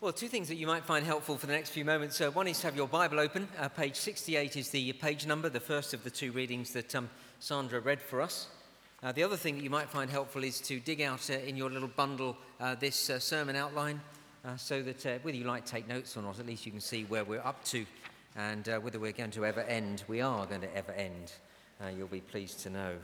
Well, two things that you might find helpful for the next few moments. Uh, one is to have your Bible open. Uh, page 68 is the page number, the first of the two readings that um, Sandra read for us. Uh, the other thing that you might find helpful is to dig out uh, in your little bundle uh, this uh, sermon outline so that whether you like take notes or not, at least you can see where we're up to and whether we're going to ever end. We are going to ever end, you'll be pleased to know.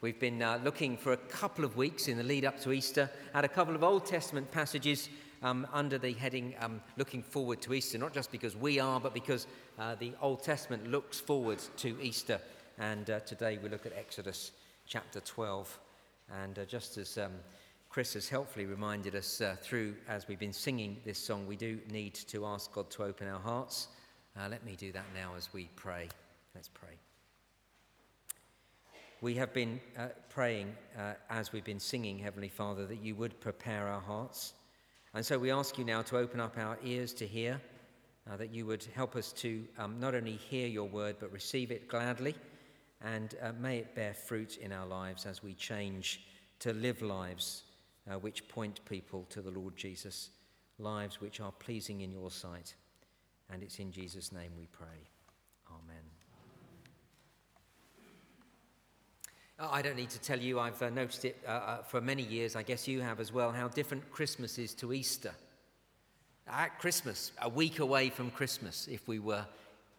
We've been looking for a couple of weeks in the lead up to Easter at a couple of Old Testament passages um, under the heading um, Looking Forward to Easter, not just because we are, but because uh, the Old Testament looks forward to Easter. And uh, today we look at Exodus chapter 12. And uh, just as um, Chris has helpfully reminded us uh, through, as we've been singing this song, we do need to ask God to open our hearts. Uh, let me do that now as we pray. Let's pray. We have been uh, praying as we've been singing, Heavenly Father, that you would prepare our hearts and so we ask you now to open up our ears to hear, uh, that you would help us to um, not only hear your word, but receive it gladly. And uh, may it bear fruit in our lives as we change to live lives uh, which point people to the Lord Jesus, lives which are pleasing in your sight. And it's in Jesus' name we pray. Amen. Uh, I don't need to tell you, I've uh, noticed it uh, uh, for many years, I guess you have as well, how different Christmas is to Easter. At Christmas, a week away from Christmas, if we were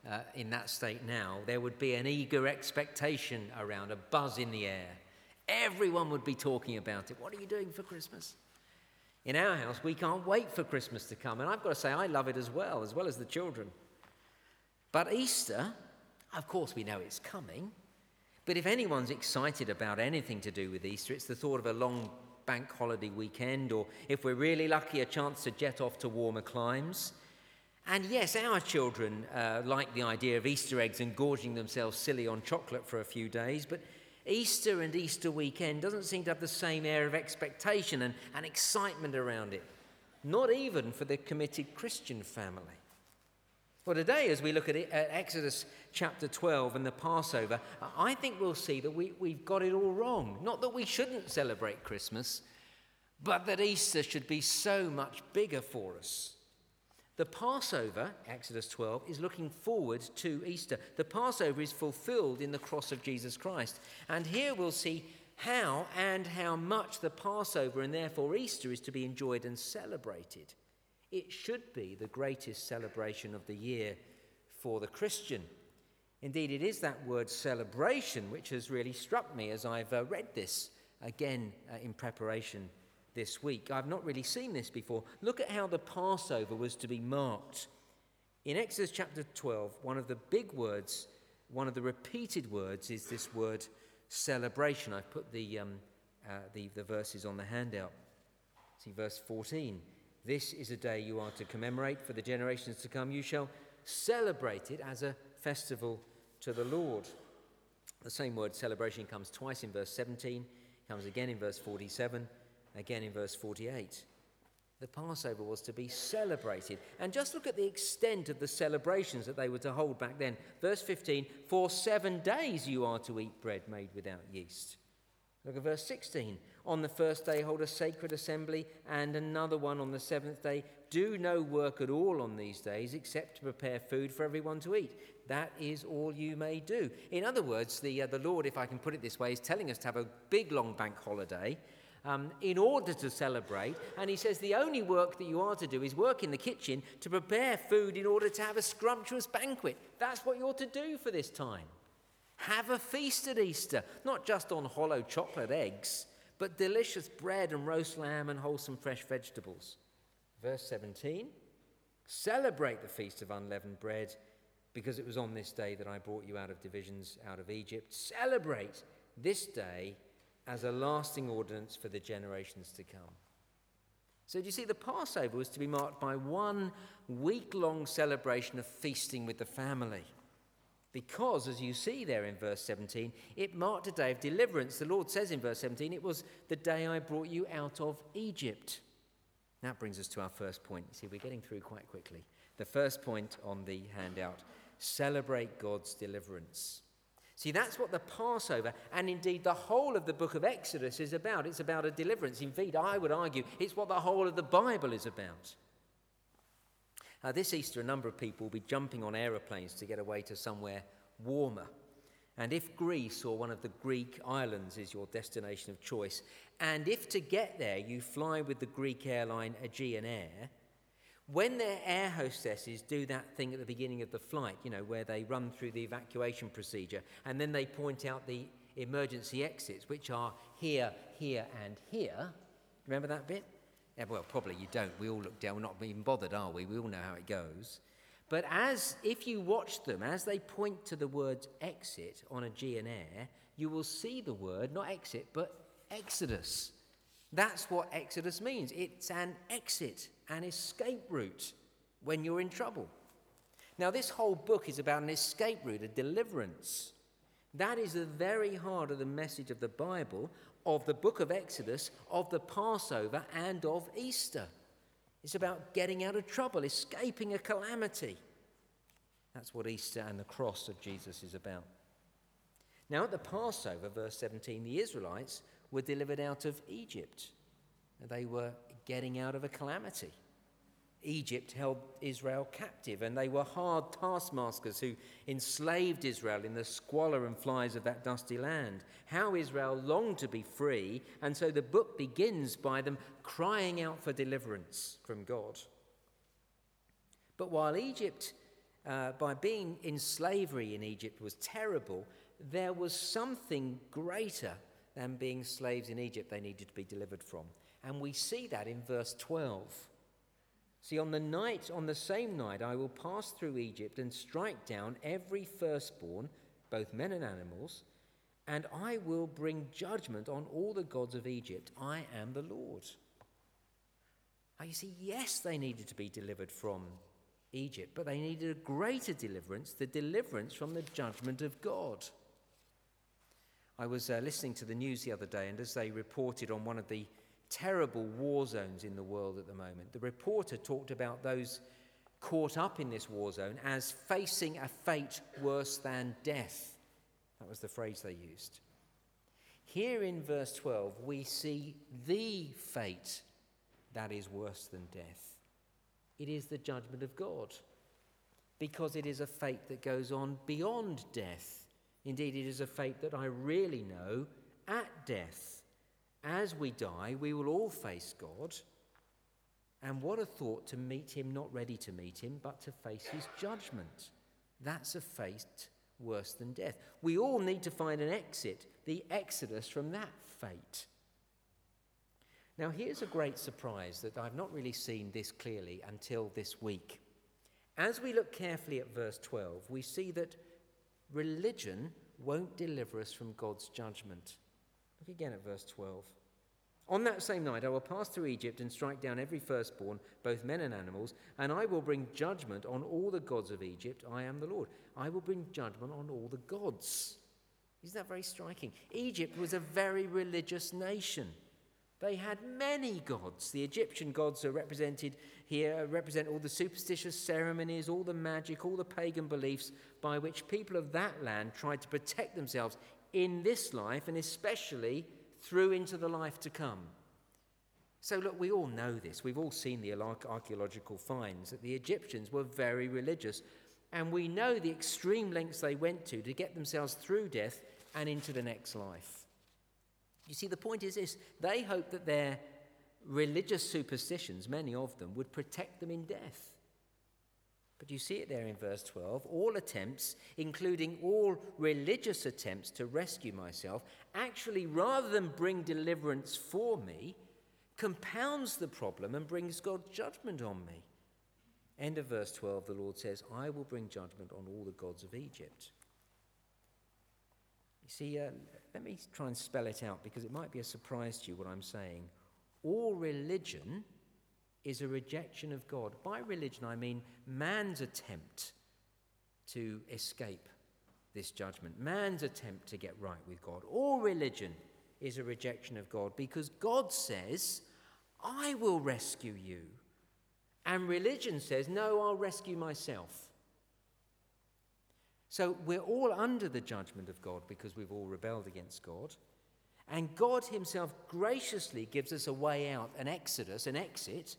uh, in that state now, there would be an eager expectation around, a buzz in the air. Everyone would be talking about it. What are you doing for Christmas? In our house, we can't wait for Christmas to come. And I've got to say, I love it as well, as well as the children. But Easter, of course, we know it's coming. But if anyone's excited about anything to do with Easter, it's the thought of a long bank holiday weekend, or if we're really lucky, a chance to jet off to warmer climes. And yes, our children uh, like the idea of Easter eggs and gorging themselves silly on chocolate for a few days, but Easter and Easter weekend doesn't seem to have the same air of expectation and, and excitement around it, not even for the committed Christian family. Well, today, as we look at, it, at, Exodus chapter 12 and the Passover, I think we'll see that we, we've got it all wrong. Not that we shouldn't celebrate Christmas, but that Easter should be so much bigger for us. The Passover, Exodus 12, is looking forward to Easter. The Passover is fulfilled in the cross of Jesus Christ. And here we'll see how and how much the Passover and therefore Easter is to be enjoyed and celebrated. It should be the greatest celebration of the year for the Christian. Indeed, it is that word celebration which has really struck me as I've uh, read this again uh, in preparation this week. I've not really seen this before. Look at how the Passover was to be marked. In Exodus chapter 12, one of the big words, one of the repeated words, is this word celebration. I've put the, um, uh, the, the verses on the handout. See verse 14. This is a day you are to commemorate for the generations to come. You shall celebrate it as a festival to the Lord. The same word celebration comes twice in verse 17, comes again in verse 47, again in verse 48. The Passover was to be celebrated. And just look at the extent of the celebrations that they were to hold back then. Verse 15 For seven days you are to eat bread made without yeast. Look at verse 16. On the first day, hold a sacred assembly, and another one on the seventh day. Do no work at all on these days except to prepare food for everyone to eat. That is all you may do. In other words, the, uh, the Lord, if I can put it this way, is telling us to have a big long bank holiday. Um, in order to celebrate. And he says the only work that you are to do is work in the kitchen to prepare food in order to have a scrumptious banquet. That's what you're to do for this time. Have a feast at Easter, not just on hollow chocolate eggs, but delicious bread and roast lamb and wholesome fresh vegetables. Verse 17 Celebrate the feast of unleavened bread, because it was on this day that I brought you out of divisions out of Egypt. Celebrate this day as a lasting ordinance for the generations to come. So, do you see, the Passover was to be marked by one week long celebration of feasting with the family. Because, as you see there in verse 17, it marked a day of deliverance. The Lord says in verse 17, It was the day I brought you out of Egypt. That brings us to our first point. See, we're getting through quite quickly. The first point on the handout celebrate God's deliverance. See, that's what the Passover and indeed the whole of the book of Exodus is about. It's about a deliverance. Indeed, I would argue it's what the whole of the Bible is about. Uh, this Easter, a number of people will be jumping on aeroplanes to get away to somewhere warmer. And if Greece or one of the Greek islands is your destination of choice, and if to get there you fly with the Greek airline Aegean Air, when their air hostesses do that thing at the beginning of the flight, you know, where they run through the evacuation procedure and then they point out the emergency exits, which are here, here, and here. Remember that bit? Yeah, well, probably you don't. We all look down. We're not even bothered, are we? We all know how it goes. But as if you watch them, as they point to the word exit on Aegean Air, you will see the word, not exit, but exodus. That's what exodus means. It's an exit an escape route when you're in trouble. Now, this whole book is about an escape route, a deliverance. That is the very heart of the message of the Bible, of the book of Exodus, of the Passover, and of Easter. It's about getting out of trouble, escaping a calamity. That's what Easter and the cross of Jesus is about. Now, at the Passover, verse 17, the Israelites were delivered out of Egypt. They were getting out of a calamity. Egypt held Israel captive, and they were hard taskmasters who enslaved Israel in the squalor and flies of that dusty land. How Israel longed to be free, and so the book begins by them crying out for deliverance from God. But while Egypt, uh, by being in slavery in Egypt, was terrible, there was something greater than being slaves in Egypt they needed to be delivered from. And we see that in verse 12. See, on the night, on the same night, I will pass through Egypt and strike down every firstborn, both men and animals, and I will bring judgment on all the gods of Egypt. I am the Lord. Now, you see, yes, they needed to be delivered from Egypt, but they needed a greater deliverance the deliverance from the judgment of God. I was uh, listening to the news the other day, and as they reported on one of the terrible war zones in the world at the moment. The reporter talked about those caught up in this war zone as facing a fate worse than death. That was the phrase they used. Here in verse 12, we see the fate that is worse than death. It is the judgment of God, because it is a fate that goes on beyond death. Indeed, it is a fate that I really know at death. As we die, we will all face God. And what a thought to meet him, not ready to meet him, but to face his judgment. That's a fate worse than death. We all need to find an exit, the exodus from that fate. Now, here's a great surprise that I've not really seen this clearly until this week. As we look carefully at verse 12, we see that religion won't deliver us from God's judgment. Look again at verse 12. On that same night, I will pass through Egypt and strike down every firstborn, both men and animals, and I will bring judgment on all the gods of Egypt. I am the Lord. I will bring judgment on all the gods. Isn't that very striking? Egypt was a very religious nation. They had many gods. The Egyptian gods are represented here, represent all the superstitious ceremonies, all the magic, all the pagan beliefs by which people of that land tried to protect themselves in this life and especially through into the life to come. So, look, we all know this. We've all seen the archaeological finds that the Egyptians were very religious, and we know the extreme lengths they went to to get themselves through death and into the next life. You see, the point is this they hoped that their religious superstitions, many of them, would protect them in death. But you see it there in verse 12. All attempts, including all religious attempts to rescue myself, actually, rather than bring deliverance for me, compounds the problem and brings God's judgment on me. End of verse 12, the Lord says, I will bring judgment on all the gods of Egypt. You see, uh, let me try and spell it out because it might be a surprise to you what I'm saying. All religion is a rejection of God. By religion, I mean man's attempt to escape this judgment, man's attempt to get right with God. All religion is a rejection of God because God says, I will rescue you. And religion says, No, I'll rescue myself. So we're all under the judgment of God because we've all rebelled against God. And God Himself graciously gives us a way out, an exodus, an exit.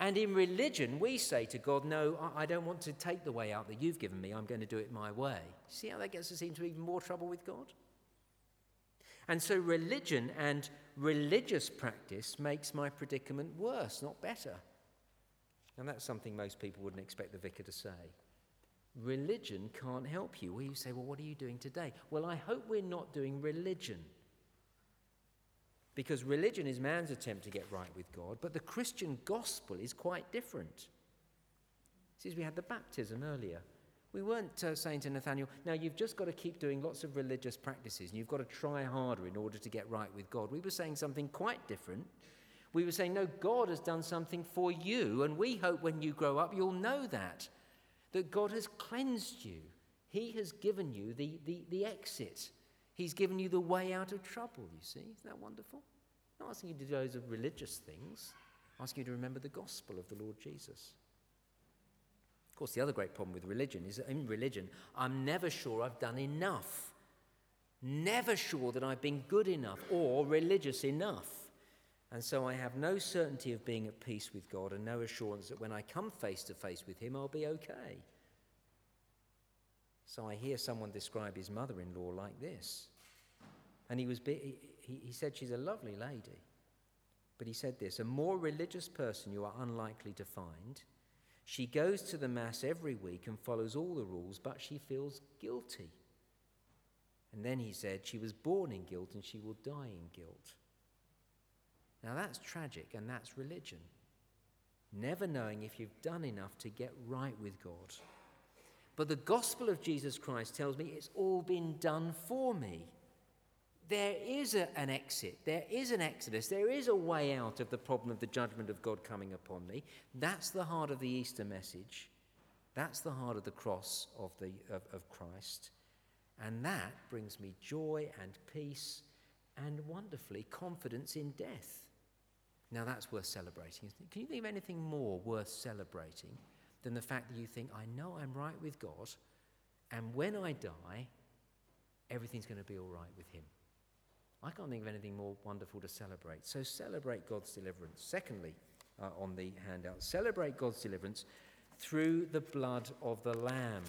And in religion, we say to God, No, I don't want to take the way out that you've given me. I'm going to do it my way. See how that gets us into even more trouble with God? And so, religion and religious practice makes my predicament worse, not better. And that's something most people wouldn't expect the vicar to say. Religion can't help you. Well, you say, Well, what are you doing today? Well, I hope we're not doing religion. Because religion is man's attempt to get right with God, but the Christian gospel is quite different. See, we had the baptism earlier. We weren't uh, saying to Nathaniel, now you've just got to keep doing lots of religious practices and you've got to try harder in order to get right with God. We were saying something quite different. We were saying, no, God has done something for you, and we hope when you grow up you'll know that. That God has cleansed you, He has given you the, the, the exit, He's given you the way out of trouble, you see. Isn't that wonderful? I'm not asking you to do those religious things, I'm asking you to remember the gospel of the Lord Jesus. Of course, the other great problem with religion is that in religion, I'm never sure I've done enough. Never sure that I've been good enough or religious enough. And so I have no certainty of being at peace with God and no assurance that when I come face to face with Him, I'll be okay. So I hear someone describe his mother in law like this. And he, was, he, he said she's a lovely lady. But he said this a more religious person you are unlikely to find she goes to the Mass every week and follows all the rules, but she feels guilty. And then he said, She was born in guilt and she will die in guilt. Now that's tragic and that's religion. Never knowing if you've done enough to get right with God. But the gospel of Jesus Christ tells me it's all been done for me there is a, an exit, there is an exodus, there is a way out of the problem of the judgment of God coming upon me. That's the heart of the Easter message. That's the heart of the cross of, the, of, of Christ. And that brings me joy and peace and wonderfully confidence in death. Now that's worth celebrating. isn't it? Can you think of anything more worth celebrating than the fact that you think, I know I'm right with God, and when I die, everything's going to be all right with Him? I can't think of anything more wonderful to celebrate. So celebrate God's deliverance. Secondly, uh, on the handout, celebrate God's deliverance through the blood of the Lamb.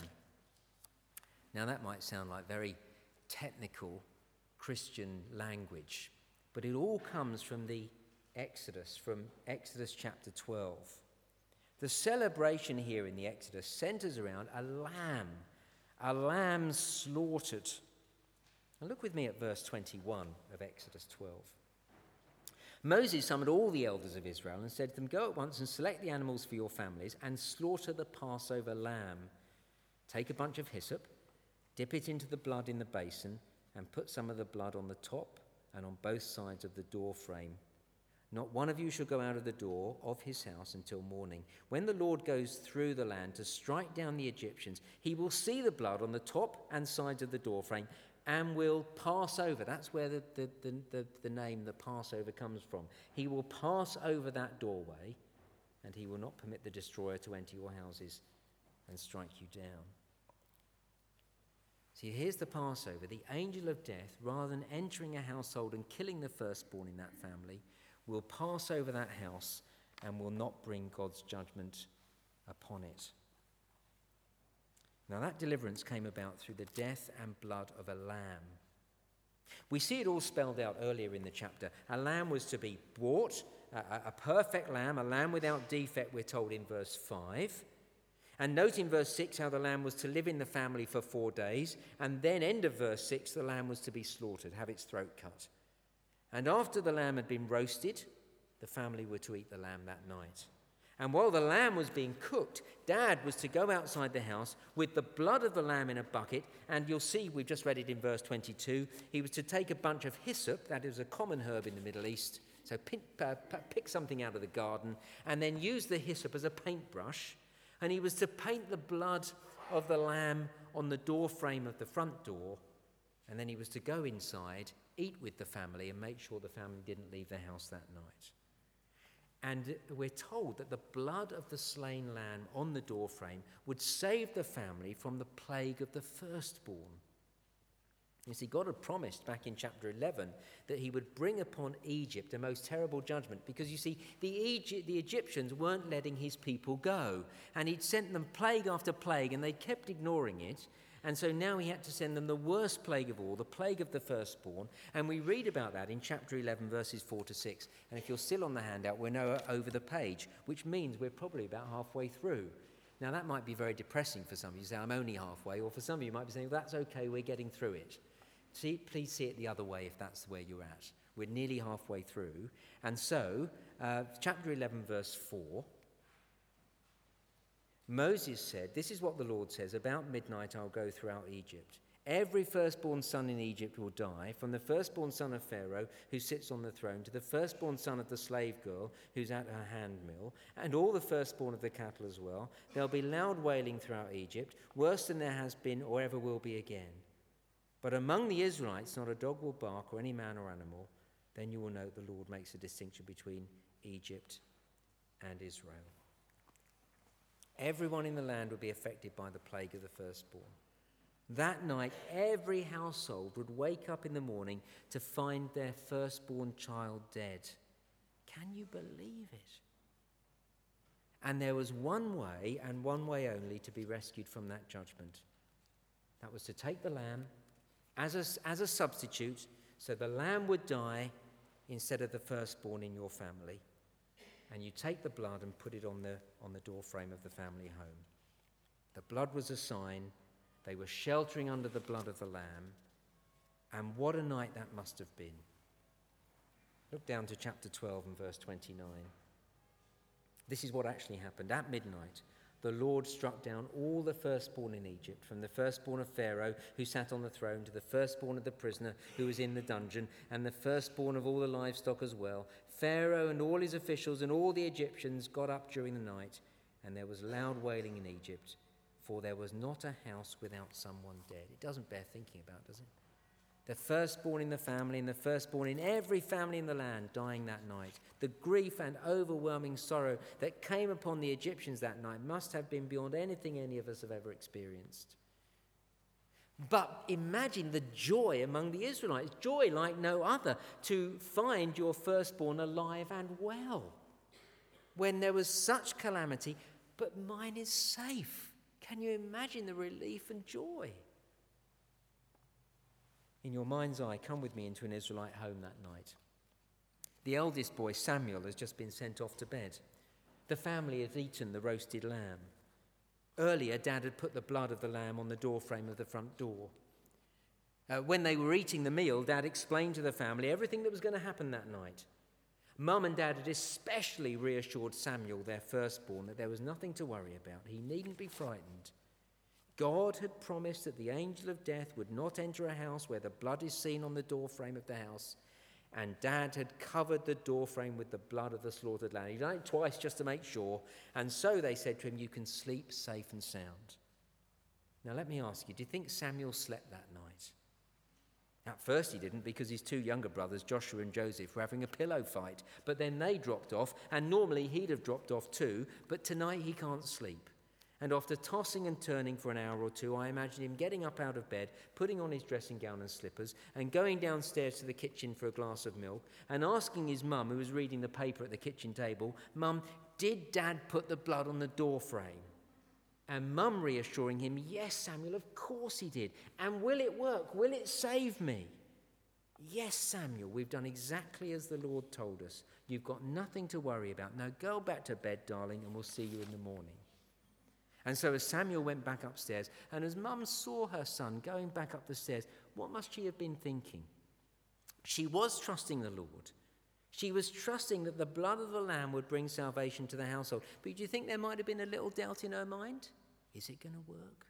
Now, that might sound like very technical Christian language, but it all comes from the Exodus, from Exodus chapter 12. The celebration here in the Exodus centers around a lamb, a lamb slaughtered and look with me at verse 21 of Exodus 12. Moses summoned all the elders of Israel and said to them, Go at once and select the animals for your families and slaughter the Passover lamb. Take a bunch of hyssop, dip it into the blood in the basin, and put some of the blood on the top and on both sides of the door frame. Not one of you shall go out of the door of his house until morning. When the Lord goes through the land to strike down the Egyptians, he will see the blood on the top and sides of the doorframe and will pass over. That's where the, the, the, the, the name, the Passover, comes from. He will pass over that doorway, and he will not permit the destroyer to enter your houses and strike you down. See, here's the Passover. The angel of death, rather than entering a household and killing the firstborn in that family, will pass over that house and will not bring God's judgment upon it. Now, that deliverance came about through the death and blood of a lamb. We see it all spelled out earlier in the chapter. A lamb was to be bought, a, a perfect lamb, a lamb without defect, we're told in verse 5. And note in verse 6 how the lamb was to live in the family for four days. And then, end of verse 6, the lamb was to be slaughtered, have its throat cut. And after the lamb had been roasted, the family were to eat the lamb that night. And while the lamb was being cooked, Dad was to go outside the house with the blood of the lamb in a bucket. And you'll see, we've just read it in verse 22. He was to take a bunch of hyssop, that is a common herb in the Middle East. So pick, uh, pick something out of the garden and then use the hyssop as a paintbrush. And he was to paint the blood of the lamb on the door frame of the front door. And then he was to go inside, eat with the family, and make sure the family didn't leave the house that night. And we're told that the blood of the slain lamb on the doorframe would save the family from the plague of the firstborn. You see, God had promised back in chapter 11 that he would bring upon Egypt a most terrible judgment because you see, the, Egypt, the Egyptians weren't letting his people go. And he'd sent them plague after plague, and they kept ignoring it. And so now he had to send them the worst plague of all, the plague of the firstborn. And we read about that in chapter 11, verses 4 to 6. And if you're still on the handout, we're now over the page, which means we're probably about halfway through. Now, that might be very depressing for some of you. Say, I'm only halfway. Or for some of you, you might be saying, well, that's okay, we're getting through it. See, please see it the other way if that's where you're at. We're nearly halfway through. And so, uh, chapter 11, verse 4. Moses said, This is what the Lord says About midnight I'll go throughout Egypt. Every firstborn son in Egypt will die, from the firstborn son of Pharaoh, who sits on the throne, to the firstborn son of the slave girl, who's at her handmill, and all the firstborn of the cattle as well. There'll be loud wailing throughout Egypt, worse than there has been or ever will be again. But among the Israelites, not a dog will bark or any man or animal. Then you will know the Lord makes a distinction between Egypt and Israel. Everyone in the land would be affected by the plague of the firstborn. That night, every household would wake up in the morning to find their firstborn child dead. Can you believe it? And there was one way, and one way only, to be rescued from that judgment. That was to take the lamb as a, as a substitute so the lamb would die instead of the firstborn in your family. And you take the blood and put it on the, on the doorframe of the family home. The blood was a sign. They were sheltering under the blood of the lamb. And what a night that must have been. Look down to chapter 12 and verse 29. This is what actually happened. At midnight, the Lord struck down all the firstborn in Egypt, from the firstborn of Pharaoh who sat on the throne to the firstborn of the prisoner who was in the dungeon, and the firstborn of all the livestock as well. Pharaoh and all his officials and all the Egyptians got up during the night, and there was loud wailing in Egypt, for there was not a house without someone dead. It doesn't bear thinking about, does it? the firstborn in the family and the firstborn in every family in the land dying that night. The grief and overwhelming sorrow that came upon the Egyptians that night must have been beyond anything any of us have ever experienced. But imagine the joy among the Israelites, joy like no other, to find your firstborn alive and well. When there was such calamity, but mine is safe. Can you imagine the relief and joy? in your mind's eye, come with me into an Israelite home that night. The eldest boy, Samuel, has just been sent off to bed. The family has eaten the roasted lamb. Earlier, Dad had put the blood of the lamb on the doorframe of the front door. Uh, when they were eating the meal, Dad explained to the family everything that was going to happen that night. Mum and Dad had especially reassured Samuel, their firstborn, that there was nothing to worry about. He needn't be frightened. God had promised that the angel of death would not enter a house where the blood is seen on the doorframe of the house. And Dad had covered the doorframe with the blood of the slaughtered lamb. He'd done it twice just to make sure. And so they said to him, You can sleep safe and sound. Now, let me ask you do you think Samuel slept that night? At first, he didn't because his two younger brothers, Joshua and Joseph, were having a pillow fight. But then they dropped off, and normally he'd have dropped off too. But tonight he can't sleep. And after tossing and turning for an hour or two, I imagine him getting up out of bed, putting on his dressing gown and slippers, and going downstairs to the kitchen for a glass of milk, and asking his mum, who was reading the paper at the kitchen table, Mum, did Dad put the blood on the door frame? And Mum reassuring him, Yes, Samuel, of course he did. And will it work? Will it save me? Yes, Samuel, we've done exactly as the Lord told us. You've got nothing to worry about. Now go back to bed, darling, and we'll see you in the morning. And so, as Samuel went back upstairs, and as Mum saw her son going back up the stairs, what must she have been thinking? She was trusting the Lord. She was trusting that the blood of the Lamb would bring salvation to the household. But do you think there might have been a little doubt in her mind? Is it going to work?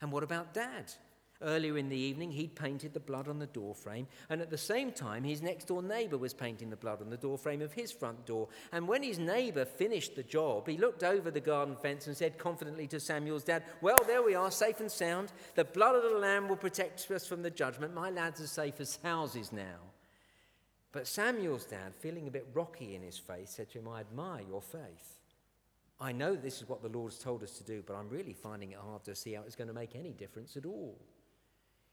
And what about Dad? Earlier in the evening, he'd painted the blood on the doorframe, and at the same time, his next door neighbour was painting the blood on the doorframe of his front door. And when his neighbour finished the job, he looked over the garden fence and said confidently to Samuel's dad, Well, there we are, safe and sound. The blood of the lamb will protect us from the judgment. My lads are safe as houses now. But Samuel's dad, feeling a bit rocky in his faith, said to him, I admire your faith. I know this is what the Lord's told us to do, but I'm really finding it hard to see how it's going to make any difference at all.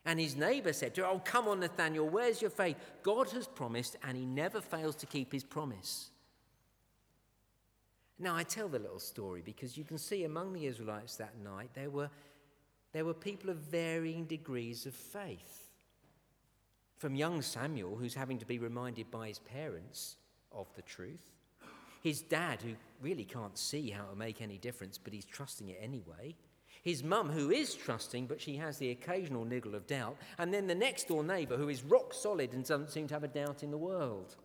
And his neighbor said to him, Oh, come on, Nathaniel, where's your faith? God has promised, and he never fails to keep his promise. Now, I tell the little story because you can see among the Israelites that night there were, there were people of varying degrees of faith. From young Samuel, who's having to be reminded by his parents of the truth, his dad, who really can't see how to make any difference, but he's trusting it anyway, his mum, who is trusting, but she has the occasional niggle of doubt, and then the next door neighbour, who is rock solid and doesn't seem to have a doubt in the world.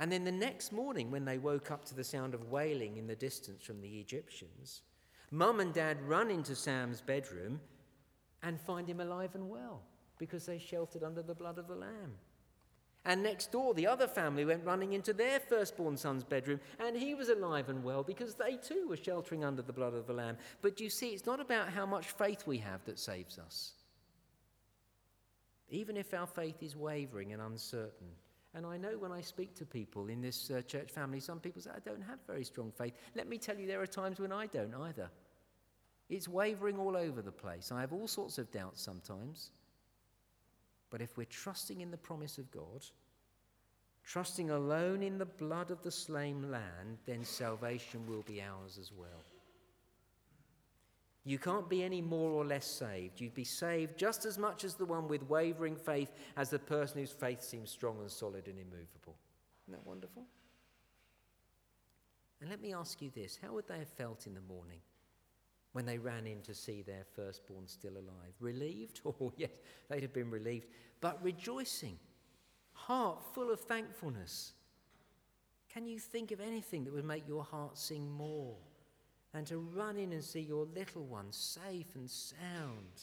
And then the next morning, when they woke up to the sound of wailing in the distance from the Egyptians, mum and dad run into Sam's bedroom and find him alive and well because they sheltered under the blood of the Lamb. And next door, the other family went running into their firstborn son's bedroom, and he was alive and well because they too were sheltering under the blood of the Lamb. But you see, it's not about how much faith we have that saves us. Even if our faith is wavering and uncertain. And I know when I speak to people in this uh, church family, some people say, I don't have very strong faith. Let me tell you, there are times when I don't either. It's wavering all over the place. I have all sorts of doubts sometimes. But if we're trusting in the promise of God, trusting alone in the blood of the slain lamb, then salvation will be ours as well. You can't be any more or less saved. You'd be saved just as much as the one with wavering faith as the person whose faith seems strong and solid and immovable. Isn't that wonderful? And let me ask you this how would they have felt in the morning? When they ran in to see their firstborn still alive. Relieved? Oh, yes, they'd have been relieved, but rejoicing, heart full of thankfulness. Can you think of anything that would make your heart sing more than to run in and see your little one safe and sound?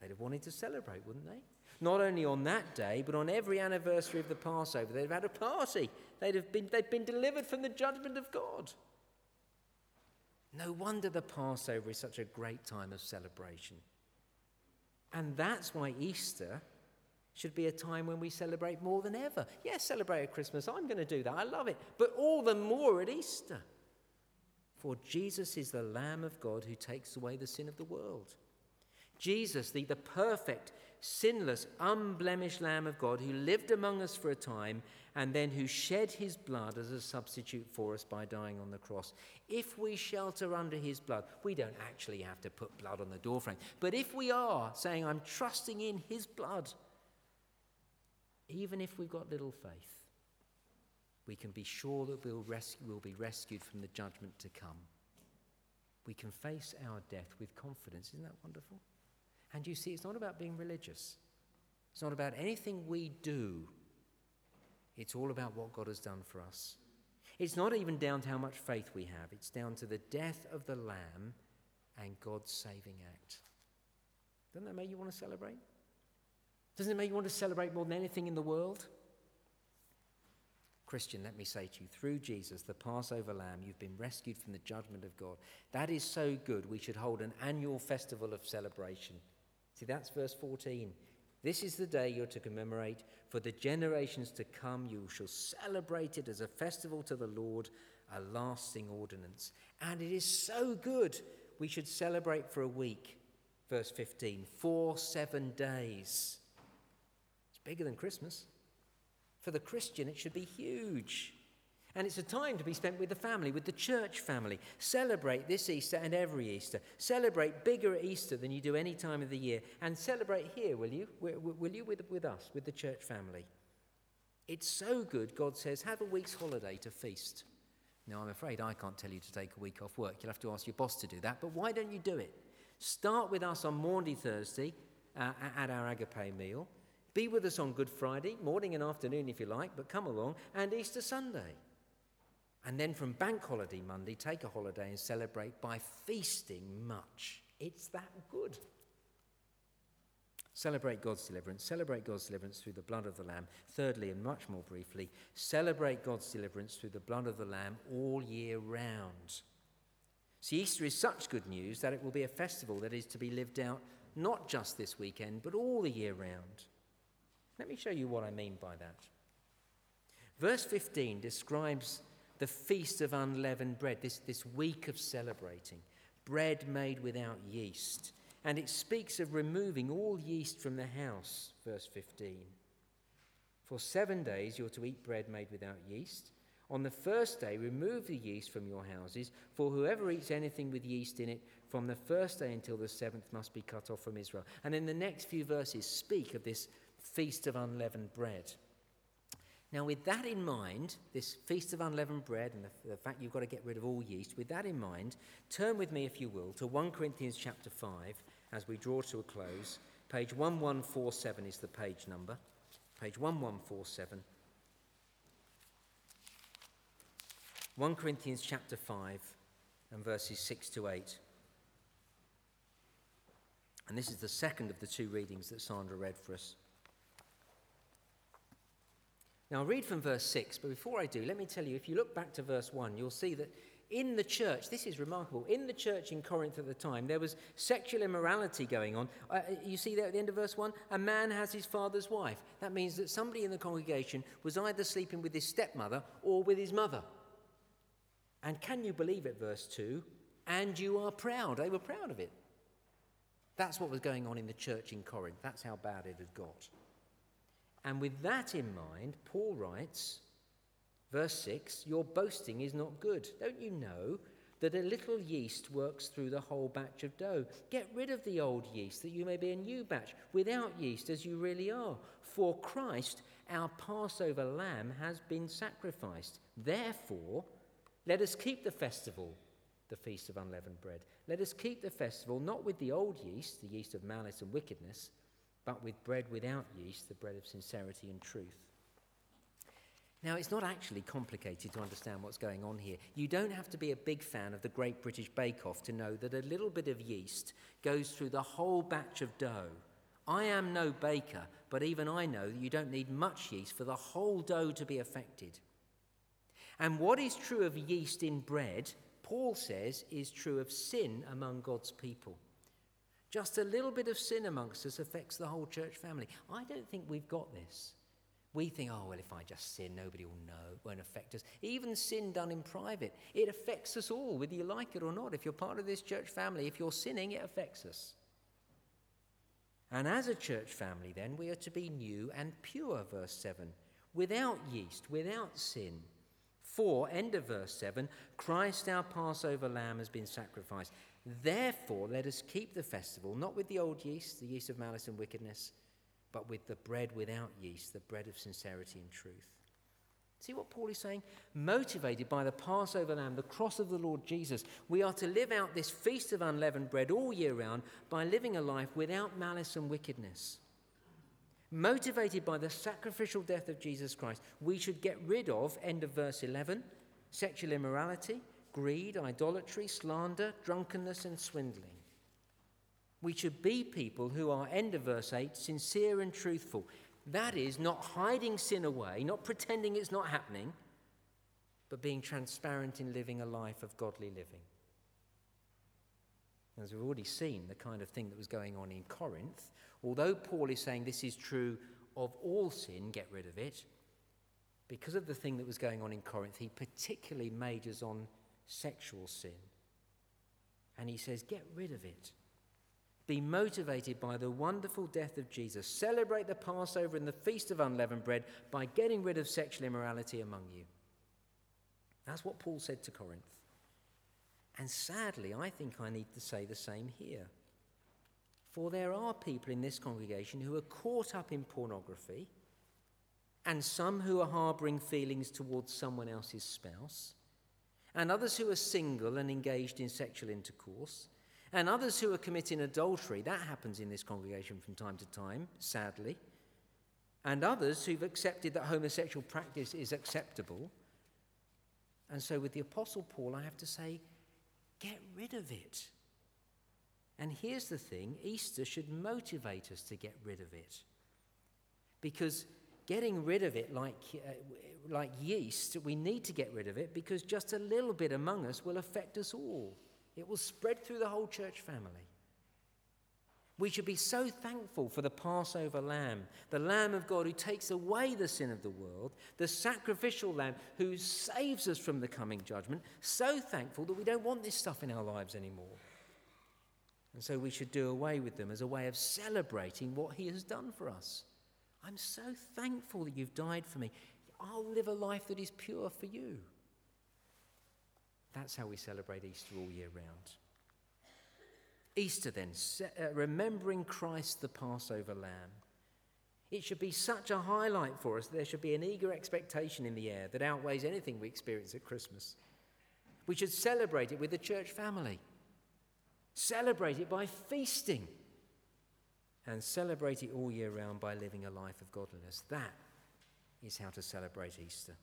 They'd have wanted to celebrate, wouldn't they? Not only on that day, but on every anniversary of the Passover, they'd have had a party. They'd have been, they'd been delivered from the judgment of God. No wonder the Passover is such a great time of celebration. And that's why Easter should be a time when we celebrate more than ever. Yes, celebrate at Christmas. I'm going to do that. I love it. But all the more at Easter. For Jesus is the Lamb of God who takes away the sin of the world. Jesus, the, the perfect, sinless, unblemished Lamb of God who lived among us for a time and then who shed his blood as a substitute for us by dying on the cross. If we shelter under his blood, we don't actually have to put blood on the doorframe. But if we are saying, I'm trusting in his blood, even if we've got little faith, we can be sure that we'll, res- we'll be rescued from the judgment to come. We can face our death with confidence. Isn't that wonderful? And you see, it's not about being religious. It's not about anything we do it's all about what God has done for us. It's not even down to how much faith we have, it's down to the death of the Lamb and God's saving act. Doesn't that make you want to celebrate? Doesn't it make you want to celebrate more than anything in the world? Christian, let me say to you, through Jesus, the Passover lamb, you've been rescued from the judgment of God. That is so good, we should hold an annual festival of celebration. See, that's verse 14. This is the day you're to commemorate. For the generations to come, you shall celebrate it as a festival to the Lord, a lasting ordinance. And it is so good, we should celebrate for a week. Verse 15, for seven days. It's bigger than Christmas. For the Christian, it should be huge. And it's a time to be spent with the family, with the church family. Celebrate this Easter and every Easter. Celebrate bigger Easter than you do any time of the year. And celebrate here, will you? Will you with, with us, with the church family? It's so good, God says, have a week's holiday to feast. Now, I'm afraid I can't tell you to take a week off work. You'll have to ask your boss to do that. But why don't you do it? Start with us on Maundy Thursday uh, at our agape meal. Be with us on Good Friday, morning and afternoon if you like, but come along, and Easter Sunday. And then from Bank Holiday Monday, take a holiday and celebrate by feasting much. It's that good. Celebrate God's deliverance. Celebrate God's deliverance through the blood of the Lamb. Thirdly, and much more briefly, celebrate God's deliverance through the blood of the Lamb all year round. See, Easter is such good news that it will be a festival that is to be lived out not just this weekend, but all the year round. Let me show you what I mean by that. Verse 15 describes the feast of unleavened bread, this, this week of celebrating, bread made without yeast. And it speaks of removing all yeast from the house, verse 15. For seven days you're to eat bread made without yeast. On the first day, remove the yeast from your houses, for whoever eats anything with yeast in it from the first day until the seventh must be cut off from Israel. And in the next few verses, speak of this feast of unleavened bread. Now, with that in mind, this feast of unleavened bread and the, the, fact you've got to get rid of all yeast, with that in mind, turn with me, if you will, to 1 Corinthians chapter 5 as we draw to a close. Page 1147 is the page number. Page 1147. 1 Corinthians chapter 5 and verses 6 to 8. And this is the second of the two readings that Sandra read for us. Now, I'll read from verse 6, but before I do, let me tell you if you look back to verse 1, you'll see that in the church, this is remarkable, in the church in Corinth at the time, there was sexual immorality going on. Uh, you see there at the end of verse 1? A man has his father's wife. That means that somebody in the congregation was either sleeping with his stepmother or with his mother. And can you believe it, verse 2? And you are proud. They were proud of it. That's what was going on in the church in Corinth. That's how bad it had got. And with that in mind, Paul writes, verse 6 Your boasting is not good. Don't you know that a little yeast works through the whole batch of dough? Get rid of the old yeast, that you may be a new batch, without yeast, as you really are. For Christ, our Passover lamb, has been sacrificed. Therefore, let us keep the festival, the feast of unleavened bread. Let us keep the festival not with the old yeast, the yeast of malice and wickedness but with bread without yeast, the bread of sincerity and truth. Now, it's not actually complicated to understand what's going on here. You don't have to be a big fan of the Great British Bake Off to know that a little bit of yeast goes through the whole batch of dough. I am no baker, but even I know that you don't need much yeast for the whole dough to be affected. And what is true of yeast in bread, Paul says, is true of sin among God's people. Just a little bit of sin amongst us affects the whole church family. I don't think we've got this. We think, oh, well, if I just sin, nobody will know, it won't affect us. Even sin done in private, it affects us all, whether you like it or not. If you're part of this church family, if you're sinning, it affects us. And as a church family, then, we are to be new and pure, verse 7, without yeast, without sin. For, end of verse 7, Christ our Passover lamb has been sacrificed. Therefore, let us keep the festival, not with the old yeast, the yeast of malice and wickedness, but with the bread without yeast, the bread of sincerity and truth. See what Paul is saying? Motivated by the Passover lamb, the cross of the Lord Jesus, we are to live out this feast of unleavened bread all year round by living a life without malice and wickedness. Motivated by the sacrificial death of Jesus Christ, we should get rid of, end of verse 11, sexual immorality, greed, idolatry, slander, drunkenness, and swindling. We should be people who are, end of verse 8, sincere and truthful. That is, not hiding sin away, not pretending it's not happening, but being transparent in living a life of godly living. As we've already seen, the kind of thing that was going on in Corinth, although Paul is saying this is true of all sin, get rid of it, because of the thing that was going on in Corinth, he particularly majors on sexual sin. And he says, get rid of it. Be motivated by the wonderful death of Jesus. Celebrate the Passover and the Feast of Unleavened Bread by getting rid of sexual immorality among you. That's what Paul said to Corinth. And sadly, I think I need to say the same here. For there are people in this congregation who are caught up in pornography, and some who are harboring feelings towards someone else's spouse, and others who are single and engaged in sexual intercourse, and others who are committing adultery. That happens in this congregation from time to time, sadly. And others who've accepted that homosexual practice is acceptable. And so, with the Apostle Paul, I have to say, get rid of it. And here's the thing Easter should motivate us to get rid of it. Because getting rid of it like, uh, like yeast, we need to get rid of it because just a little bit among us will affect us all. It will spread through the whole church family. We should be so thankful for the Passover lamb, the Lamb of God who takes away the sin of the world, the sacrificial lamb who saves us from the coming judgment. So thankful that we don't want this stuff in our lives anymore. And so we should do away with them as a way of celebrating what he has done for us. I'm so thankful that you've died for me. I'll live a life that is pure for you. That's how we celebrate Easter all year round. Easter, then, uh, remembering Christ the Passover lamb. It should be such a highlight for us. There should be an eager expectation in the air that outweighs anything we experience at Christmas. We should celebrate it with the church family, celebrate it by feasting, and celebrate it all year round by living a life of godliness. That is how to celebrate Easter.